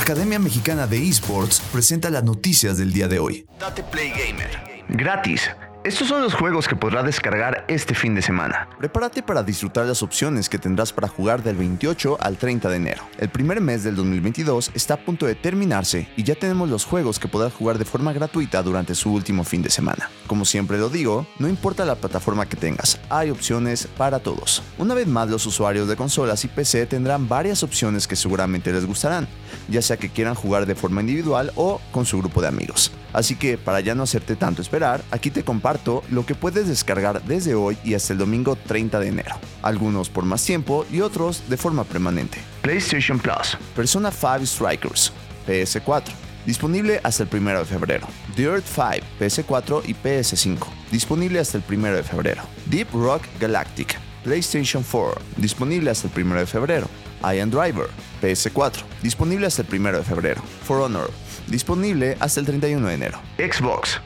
Academia Mexicana de Esports presenta las noticias del día de hoy. Date Play Gamer. Gratis. Estos son los juegos que podrás descargar este fin de semana. Prepárate para disfrutar las opciones que tendrás para jugar del 28 al 30 de enero. El primer mes del 2022 está a punto de terminarse y ya tenemos los juegos que podrás jugar de forma gratuita durante su último fin de semana. Como siempre lo digo, no importa la plataforma que tengas, hay opciones para todos. Una vez más los usuarios de consolas y PC tendrán varias opciones que seguramente les gustarán, ya sea que quieran jugar de forma individual o con su grupo de amigos. Así que para ya no hacerte tanto esperar, aquí te comparto lo que puedes descargar desde hoy y hasta el domingo 30 de enero. Algunos por más tiempo y otros de forma permanente. PlayStation Plus. Persona 5 Strikers, PS4. Disponible hasta el 1 de febrero. Dirt 5, PS4 y PS5. Disponible hasta el 1 de febrero. Deep Rock Galactic, PlayStation 4. Disponible hasta el 1 de febrero. Iron Driver, PS4. Disponible hasta el 1 de febrero. For Honor, disponible hasta el 31 de enero. Xbox.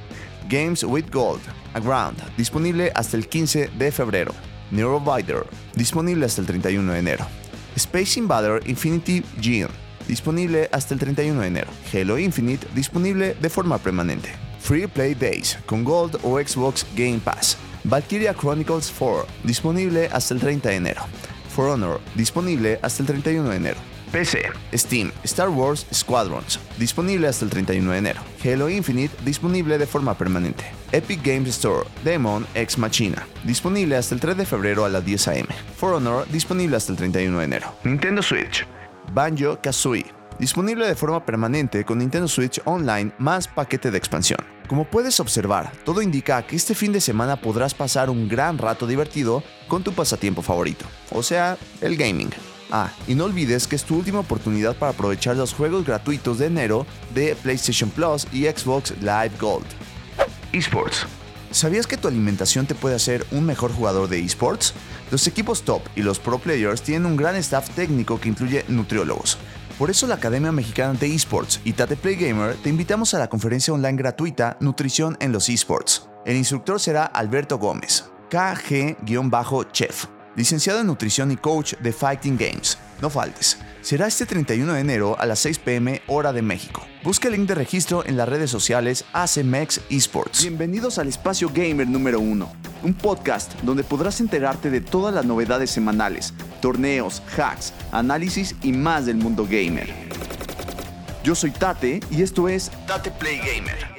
Games with Gold, Aground, disponible hasta el 15 de febrero. Neurovider, disponible hasta el 31 de enero. Space Invader Infinity Gene, disponible hasta el 31 de enero. Halo Infinite, disponible de forma permanente. Free Play Days, con Gold o Xbox Game Pass. Valkyria Chronicles 4, disponible hasta el 30 de enero. For Honor, disponible hasta el 31 de enero. PC. Steam, Star Wars Squadrons, disponible hasta el 31 de enero. Halo Infinite, disponible de forma permanente. Epic Games Store, Demon Ex Machina, disponible hasta el 3 de febrero a las 10 am. For Honor, disponible hasta el 31 de enero. Nintendo Switch. Banjo Kazooie, disponible de forma permanente con Nintendo Switch Online más paquete de expansión. Como puedes observar, todo indica que este fin de semana podrás pasar un gran rato divertido con tu pasatiempo favorito, o sea, el gaming. Ah, y no olvides que es tu última oportunidad para aprovechar los juegos gratuitos de enero de PlayStation Plus y Xbox Live Gold. Esports. ¿Sabías que tu alimentación te puede hacer un mejor jugador de esports? Los equipos top y los pro players tienen un gran staff técnico que incluye nutriólogos. Por eso la Academia Mexicana de Esports y Tate Play Gamer te invitamos a la conferencia online gratuita Nutrición en los Esports. El instructor será Alberto Gómez, KG-Chef, licenciado en nutrición y coach de Fighting Games. No faltes. Será este 31 de enero a las 6 pm hora de México. Busca el link de registro en las redes sociales ACMEX Esports. Bienvenidos al Espacio Gamer número 1, un podcast donde podrás enterarte de todas las novedades semanales, torneos, hacks, análisis y más del mundo gamer. Yo soy Tate y esto es Date Play Gamer.